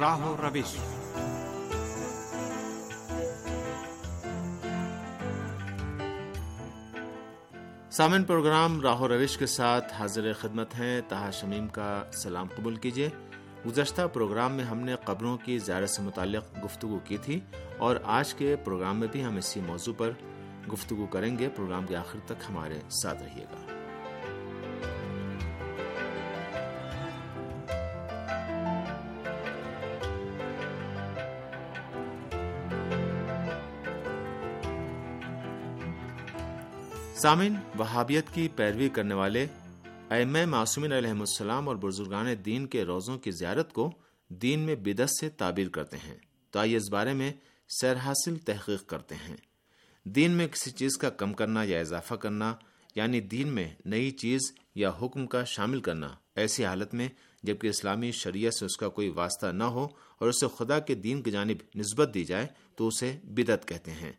راہ و روش سامن پروگرام راہ و روش کے ساتھ حاضر خدمت ہیں تہا شمیم کا سلام قبول کیجیے۔ گزشتہ پروگرام میں ہم نے قبروں کی زیارت سے متعلق گفتگو کی تھی اور آج کے پروگرام میں بھی ہم اسی موضوع پر گفتگو کریں گے۔ پروگرام کے آخر تک ہمارے ساتھ رہیے گا۔ سامن وہابیت کی پیروی کرنے والے ام معصومین علیہ السلام اور بزرگان دین کے روزوں کی زیارت کو دین میں بدت سے تعبیر کرتے ہیں۔ تو آئیے اس بارے میں سیر حاصل تحقیق کرتے ہیں۔ دین میں کسی چیز کا کم کرنا یا اضافہ کرنا یعنی دین میں نئی چیز یا حکم کا شامل کرنا، ایسی حالت میں جبکہ اسلامی شریعت سے اس کا کوئی واسطہ نہ ہو اور اسے خدا کے دین کی جانب نسبت دی جائے، تو اسے بدت کہتے ہیں۔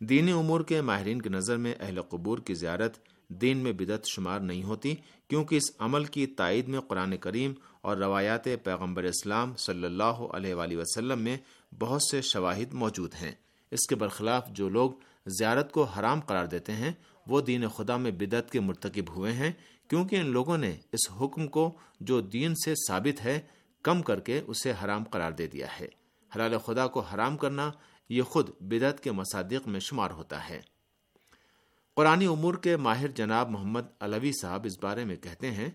دینی امور کے ماہرین کی نظر میں اہل قبور کی زیارت دین میں بدت شمار نہیں ہوتی، کیونکہ اس عمل کی تائید میں قرآن کریم اور روایات پیغمبر اسلام صلی اللہ علیہ وآلہ وسلم میں بہت سے شواہد موجود ہیں۔ اس کے برخلاف جو لوگ زیارت کو حرام قرار دیتے ہیں، وہ دین خدا میں بدعت کے مرتکب ہوئے ہیں، کیونکہ ان لوگوں نے اس حکم کو جو دین سے ثابت ہے، کم کر کے اسے حرام قرار دے دیا ہے۔ حلال خدا کو حرام کرنا یہ خود بدعت کے مصادق میں شمار ہوتا ہے۔ قرآن امور کے ماہر جناب محمد علوی صاحب اس بارے میں کہتے ہیں،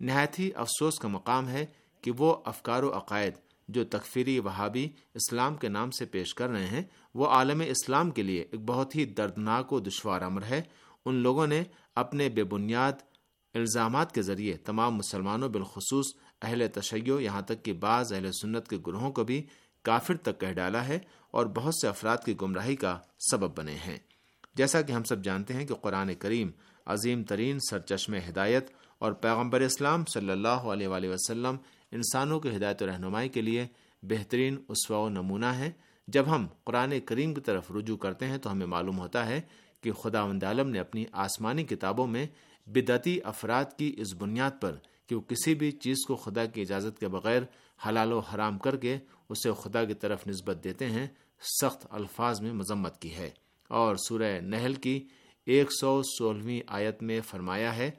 نہایت ہی افسوس کا مقام ہے کہ وہ افکار و عقائد جو تکفیری وہابی اسلام کے نام سے پیش کر رہے ہیں، وہ عالم اسلام کے لیے ایک بہت ہی دردناک و دشوار امر ہے۔ ان لوگوں نے اپنے بے بنیاد الزامات کے ذریعے تمام مسلمانوں بالخصوص اہل تشیع یہاں تک کہ بعض اہل سنت کے گروہوں کو بھی کافر تک کہہ ڈالا ہے اور بہت سے افراد کی گمراہی کا سبب بنے ہیں۔ جیسا کہ ہم سب جانتے ہیں کہ قرآن کریم عظیم ترین سرچشم ہدایت اور پیغمبر اسلام صلی اللہ علیہ وآلہ وسلم انسانوں کی ہدایت و رہنمائی کے لیے بہترین اسوا و نمونہ ہے جب ہم قرآن کریم کی طرف رجوع کرتے ہیں تو ہمیں معلوم ہوتا ہے کہ خدا عالم نے اپنی آسمانی کتابوں میں بدعتی افراد کی اس بنیاد پر کہ وہ کسی بھی چیز کو خدا کی اجازت کے بغیر حلال و حرام کر کے اسے خدا کی طرف نسبت دیتے ہیں، سخت الفاظ میں مذمت کی ہے۔ اور سورہ نہل کی ایک سو سولہویں آیت میں فرمایا ہے،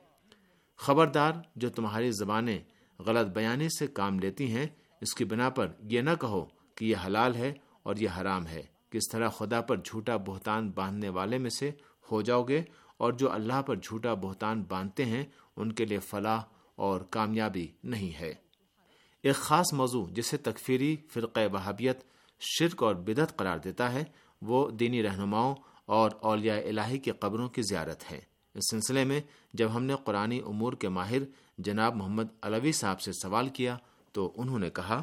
خبردار جو تمہاری زبانیں غلط بیانی سے کام لیتی ہیں، اس کی بنا پر یہ نہ کہو کہ یہ حلال ہے اور یہ حرام ہے۔ کس طرح خدا پر جھوٹا بہتان باندھنے والے میں سے ہو جاؤ گے اور جو اللہ پر جھوٹا بہتان باندھتے ہیں، ان کے لیے فلاح اور کامیابی نہیں ہے۔ ایک خاص موضوع جسے تکفیری، فرقہ وہابیت، شرک اور بدعت قرار دیتا ہے، وہ دینی رہنماؤں اور اولیاء الہی کی قبروں کی زیارت ہے۔ اس سلسلے میں جب ہم نے قرآن امور کے ماہر جناب محمد علوی صاحب سے سوال کیا تو انہوں نے کہا،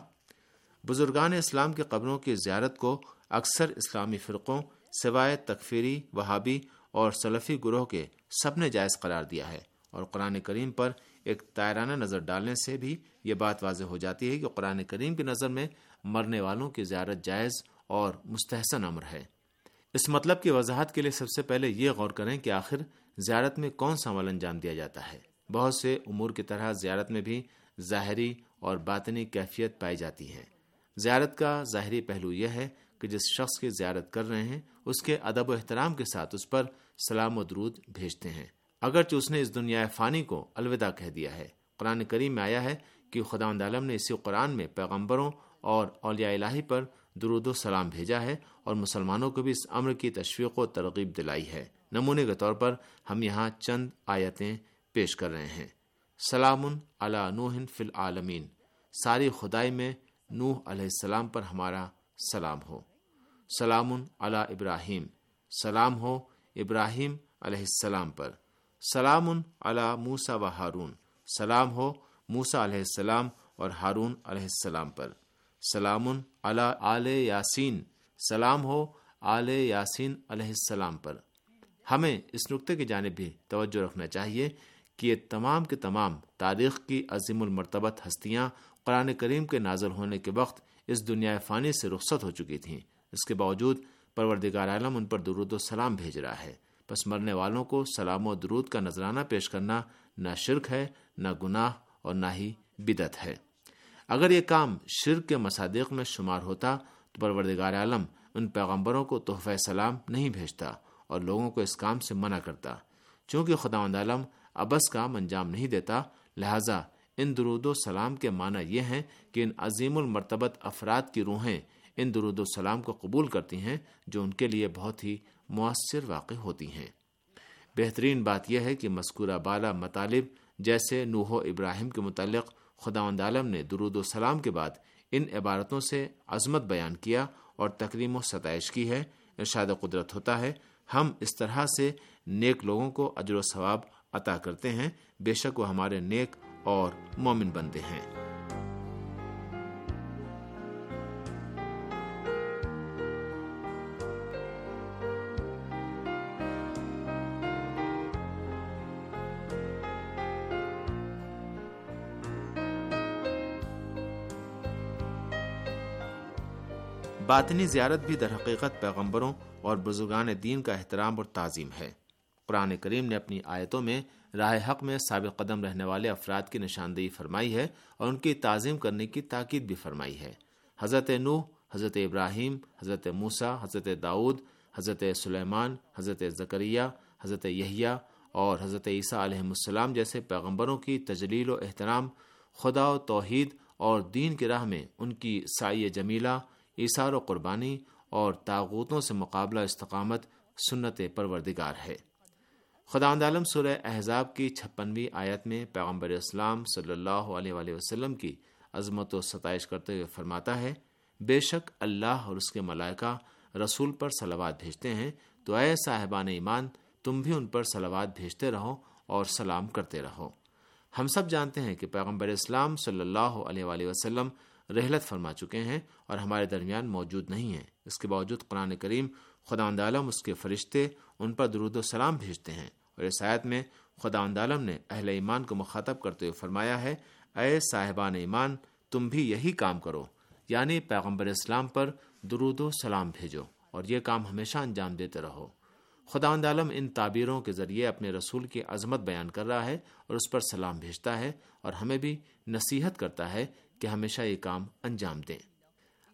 بزرگان اسلام کی قبروں کی زیارت کو اکثر اسلامی فرقوں سوائے تکفیری، وہابی اور سلفی گروہ کے سب نے جائز قرار دیا ہے اور قرآن کریم پر ایک تائرانہ نظر ڈالنے سے بھی یہ بات واضح ہو جاتی ہے کہ قرآن کریم کی نظر میں مرنے والوں کی زیارت جائز اور مستحسن امر ہے۔ اس مطلب کی وضاحت کے لیے سب سے پہلے یہ غور کریں کہ آخر زیارت میں کون سا عمل انجام دیا جاتا ہے۔ بہت سے امور کی طرح زیارت میں بھی ظاہری اور باطنی کیفیت پائی جاتی ہے۔ زیارت کا ظاہری پہلو یہ ہے کہ جس شخص کی زیارت کر رہے ہیں، اس کے ادب و احترام کے ساتھ اس پر سلام و درود بھیجتے ہیں۔ اگرچہ اس نے اس دنیا فانی کو الوداع کہہ دیا ہے۔ قرآن کریم میں آیا ہے کہ خدا عالم نے اسی قرآن میں پیغمبروں اور اولیاء الہی پر درود و سلام بھیجا ہے اور مسلمانوں کو بھی اس امر کی تشویق و ترغیب دلائی ہے۔ نمونے کے طور پر ہم یہاں چند آیتیں پیش کر رہے ہیں۔ سلام علی نوح فی العالمین۔ ساری خدائی میں نوح علیہ السلام پر ہمارا سلام ہو۔ سلام علی ابراہیم۔ سلام ہو ابراہیم علیہ السلام پر۔ سلام علی موسا و ہارون سلام ہو موسا علیہ السلام اور ہارون علیہ السلام پر۔ سلام علی آل یاسین۔ سلام ہو آل یاسین علیہ السلام پر۔ ہمیں اس نقطے کی جانب بھی توجہ رکھنا چاہیے کہ یہ تمام کے تمام تاریخ کی عظیم المرتبت ہستیاں قرآن کریم کے نازل ہونے کے وقت اس دنیا فانی سے رخصت ہو چکی تھیں۔ اس کے باوجود پروردگار عالم ان پر درود و سلام بھیج رہا ہے۔ بس مرنے والوں کو سلام و درود کا نذرانہ پیش کرنا نہ شرک ہے، نہ گناہ اور نہ ہی بدت ہے۔ اگر یہ کام شرک کے مصادق میں شمار ہوتا تو پروردگار عالم ان پیغمبروں کو تحفہ سلام نہیں بھیجتا اور لوگوں کو اس کام سے منع کرتا۔ چونکہ خدا عالم ابس کام انجام نہیں دیتا، لہذا ان درود و سلام کے معنی یہ ہیں کہ ان عظیم المرتبت افراد کی روحیں ان درود و سلام کو قبول کرتی ہیں جو ان کے لیے بہت ہی مؤثر واقع ہوتی ہیں۔ بہترین بات یہ ہے کہ مذکورہ بالا مطالب جیسے نوح و ابراہیم کے متعلق خدا عالم نے درود و سلام کے بعد ان عبارتوں سے عظمت بیان کیا اور تکریم و ستائش کی ہے۔ ارشاد قدرت ہوتا ہے، ہم اس طرح سے نیک لوگوں کو اجر و ثواب عطا کرتے ہیں، بے شک وہ ہمارے نیک اور مومن بندے ہیں۔ باطنی زیارت بھی در حقیقت پیغمبروں اور بزرگان دین کا احترام اور تعظیم ہے۔ قرآن کریم نے اپنی آیتوں میں راہ حق میں سابق قدم رہنے والے افراد کی نشاندہی فرمائی ہے اور ان کی تعظیم کرنے کی تاکید بھی فرمائی ہے۔ حضرت نوح، حضرت ابراہیم، حضرت موسا حضرت داؤد، حضرت سلیمان، حضرت زکریہ حضرت یحییٰ اور حضرت عیسیٰ علیہ السلام جیسے پیغمبروں کی تجلیل و احترام، خدا و توحید اور دین کی راہ میں ان کی سائی جمیلہ ایثار و قربانی اور تاغوتوں سے مقابلہ استقامت سنت پروردگار ہے۔ خدا عالم سورہ احزاب کی چھپنویں آیت میں پیغمبر اسلام صلی اللہ علیہ وآلہ وسلم کی عظمت و ستائش کرتے ہوئے فرماتا ہے، بے شک اللہ اور اس کے ملائکہ رسول پر سلوات بھیجتے ہیں تو اے صاحبان ایمان، تم بھی ان پر سلوات بھیجتے رہو اور سلام کرتے رہو۔ ہم سب جانتے ہیں کہ پیغمبر اسلام صلی اللہ علیہ وآلہ وسلم رحلت فرما چکے ہیں اور ہمارے درمیان موجود نہیں ہیں۔ اس کے باوجود قرآن کریم خدا عالم اس کے فرشتے ان پر درود و سلام بھیجتے ہیں اور اس آیت میں خدا عالم نے اہل ایمان کو مخاطب کرتے ہوئے فرمایا ہے، اے صاحبان ایمان، تم بھی یہی کام کرو یعنی پیغمبر اسلام پر درود و سلام بھیجو اور یہ کام ہمیشہ انجام دیتے رہو۔ خدا عالم ان تعبیروں کے ذریعے اپنے رسول کی عظمت بیان کر رہا ہے اور اس پر سلام بھیجتا ہے اور ہمیں بھی نصیحت کرتا ہے کہ ہمیشہ یہ کام انجام دیں۔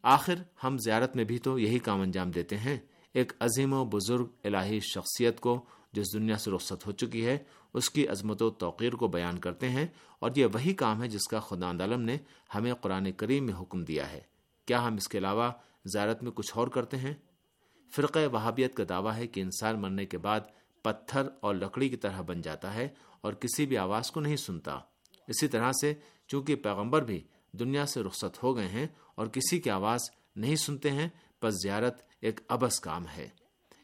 آخر ہم زیارت میں بھی تو یہی کام انجام دیتے ہیں۔ ایک عظیم و بزرگ الہی شخصیت کو جس دنیا سے رخصت ہو چکی ہے، اس کی عظمت و توقیر کو بیان کرتے ہیں اور یہ وہی کام ہے جس کا خدا عالم نے ہمیں قرآن کریم میں حکم دیا ہے۔ کیا ہم اس کے علاوہ زیارت میں کچھ اور کرتے ہیں؟ فرق وہابیت کا دعویٰ ہے کہ انسان مرنے کے بعد پتھر اور لکڑی کی طرح بن جاتا ہے اور کسی بھی آواز کو نہیں سنتا۔ اسی طرح سے چونکہ پیغمبر بھی دنیا سے رخصت ہو گئے ہیں اور کسی کی آواز نہیں سنتے ہیں پس زیارت ایک ابس کام ہے۔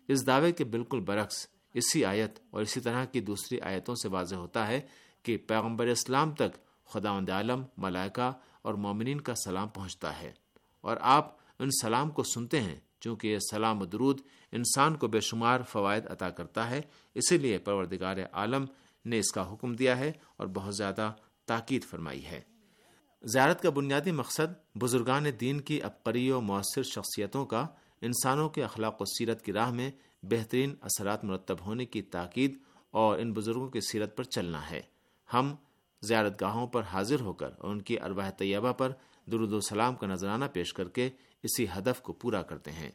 اس دعوے کے بالکل برعکس اسی آیت اور اسی طرح کی دوسری آیتوں سے واضح ہوتا ہے کہ پیغمبر اسلام تک خدا عالم، ملائکہ اور مومنین کا سلام پہنچتا ہے اور آپ ان سلام کو سنتے ہیں، چونکہ یہ سلام و درود انسان کو بے شمار فوائد عطا کرتا ہے۔ اسی لیے پروردگار عالم نے اس کا حکم دیا ہے اور بہت زیادہ تاکید فرمائی ہے۔ زیارت کا بنیادی مقصد بزرگان دین کی عبقری و مؤثر شخصیتوں کا انسانوں کے اخلاق و سیرت کی راہ میں بہترین اثرات مرتب ہونے کی تاکید اور ان بزرگوں کی سیرت پر چلنا ہے۔ ہم زیارت گاہوں پر حاضر ہو کر اور ان کی ارواح طیبہ پر درود و سلام کا نذرانہ پیش کر کے اسی ہدف کو پورا کرتے ہیں۔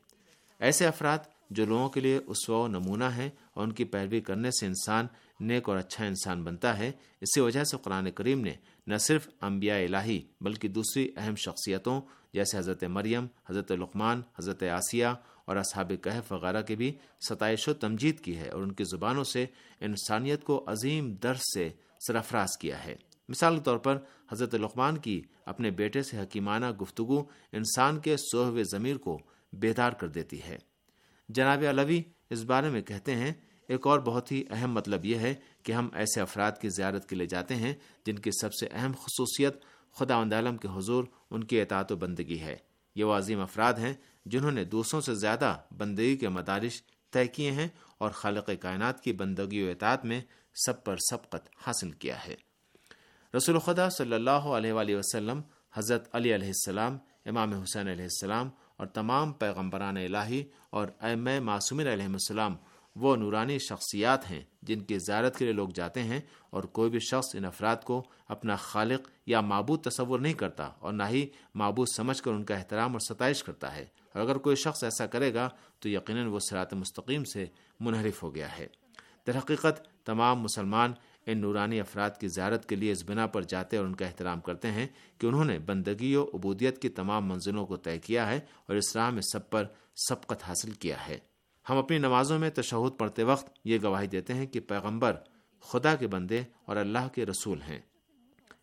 ایسے افراد جو لوگوں کے لیے اسوا و نمونہ ہیں اور ان کی پیروی کرنے سے انسان نیک اور اچھا انسان بنتا ہے اسی وجہ سے قرآن کریم نے نہ صرف انبیاء الہی بلکہ دوسری اہم شخصیتوں جیسے حضرت مریم، حضرت لقمان، حضرت آسیہ اور اصحاب کہف وغیرہ کی بھی ستائش و تمجید کی ہے اور ان کی زبانوں سے انسانیت کو عظیم درس سے سرفراز کیا ہے۔ مثال کے طور پر حضرت لقمان کی اپنے بیٹے سے حکیمانہ گفتگو انسان کے سوہو ضمیر کو بیدار کر دیتی ہے۔ جناب علوی، اس بارے میں کہتے ہیں، ایک اور بہت ہی اہم مطلب یہ ہے کہ ہم ایسے افراد کی زیارت کے لیے جاتے ہیں جن کی سب سے اہم خصوصیت خدا عالم کے حضور ان کی اطاعت و بندگی ہے۔ یہ وہ عظیم افراد ہیں جنہوں نے دوسروں سے زیادہ بندگی کے مدارش طے کیے ہیں اور خالق کائنات کی بندگی و اطاعت میں سب پر سبقت حاصل کیا ہے۔ رسول خدا صلی اللہ علیہ وآلہ وسلم، حضرت علی علیہ السلام، امام حسین علیہ السلام اور تمام پیغمبران الہی اور ام معصومین علیہ السلام وہ نورانی شخصیات ہیں جن کی زیارت کے لیے لوگ جاتے ہیں اور کوئی بھی شخص ان افراد کو اپنا خالق یا معبود تصور نہیں کرتا اور نہ ہی معبود سمجھ کر ان کا احترام اور ستائش کرتا ہے۔ اور اگر کوئی شخص ایسا کرے گا تو یقیناً وہ سرات مستقیم سے منحرف ہو گیا ہے۔ در حقیقت، تمام مسلمان ان نورانی افراد کی زیارت کے لیے اس بنا پر جاتے اور ان کا احترام کرتے ہیں کہ انہوں نے بندگی و عبودیت کی تمام منزلوں کو طے کیا ہے اور اس راہ میں سب پر سبقت حاصل کیا ہے۔ ہم اپنی نمازوں میں تشہد پڑھتے وقت یہ گواہی دیتے ہیں کہ پیغمبر خدا کے بندے اور اللہ کے رسول ہیں۔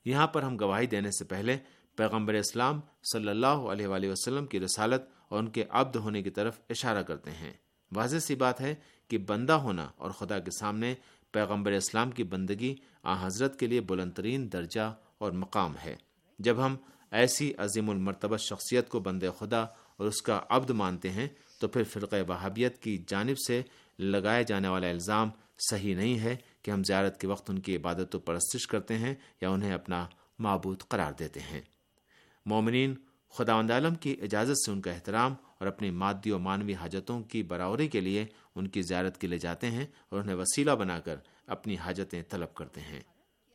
یہاں پر ہم گواہی دینے سے پہلے پیغمبر اسلام صلی اللہ علیہ وآلہ وسلم کی رسالت اور ان کے عبد ہونے کی طرف اشارہ کرتے ہیں۔ واضح سی بات ہے کہ بندہ ہونا اور خدا کے سامنے پیغمبر اسلام کی بندگی آ حضرت کے لیے بلند ترین درجہ اور مقام ہے۔ جب ہم ایسی عظیم المرتبت شخصیت کو بند خدا اور اس کا عبد مانتے ہیں تو پھر فرقہ وہابیت کی جانب سے لگائے جانے والا الزام صحیح نہیں ہے کہ ہم زیارت کے وقت ان کی عبادت و پرستش کرتے ہیں یا انہیں اپنا معبود قرار دیتے ہیں۔ مومنین خدا عالم کی اجازت سے ان کا احترام اور اپنی مادی و مانوی حاجتوں کی برآوری کے لیے ان کی زیارت کے لیے جاتے ہیں اور انہیں وسیلہ بنا کر اپنی حاجتیں طلب کرتے ہیں۔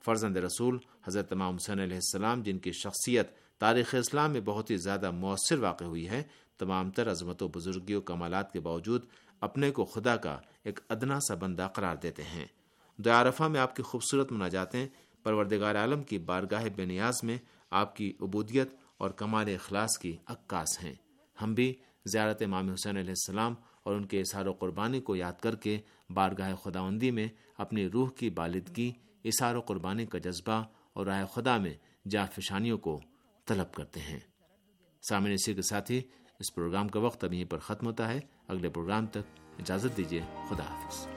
فرزند رسول حضرت امام حسین علیہ السلام جن کی شخصیت تاریخ اسلام میں بہت ہی زیادہ مؤثر واقع ہوئی ہے۔ تمام تر عظمت و بزرگی و کمالات کے باوجود اپنے کو خدا کا ایک ادنا سا بندہ قرار دیتے ہیں۔ دعارفہ میں آپ کی خوبصورت مناجاتیں، پروردگار عالم کی بارگاہ بے نیاز میں آپ کی عبودیت اور کمال اخلاص کی عکاس ہیں۔ ہم بھی زیارت امام حسین علیہ السلام اور ان کے اثار و قربانی کو یاد کر کے بارگاہ خداوندی میں اپنی روح کی بالدگی اثار و قربانی کا جذبہ اور رائے خدا میں جا فشانیوں کو طلب کرتے ہیں۔ سامعین اسی کے ساتھ ہی اس پروگرام کا وقت اب یہیں پر ختم ہوتا ہے۔ اگلے پروگرام تک اجازت دیجیے خدا حافظ۔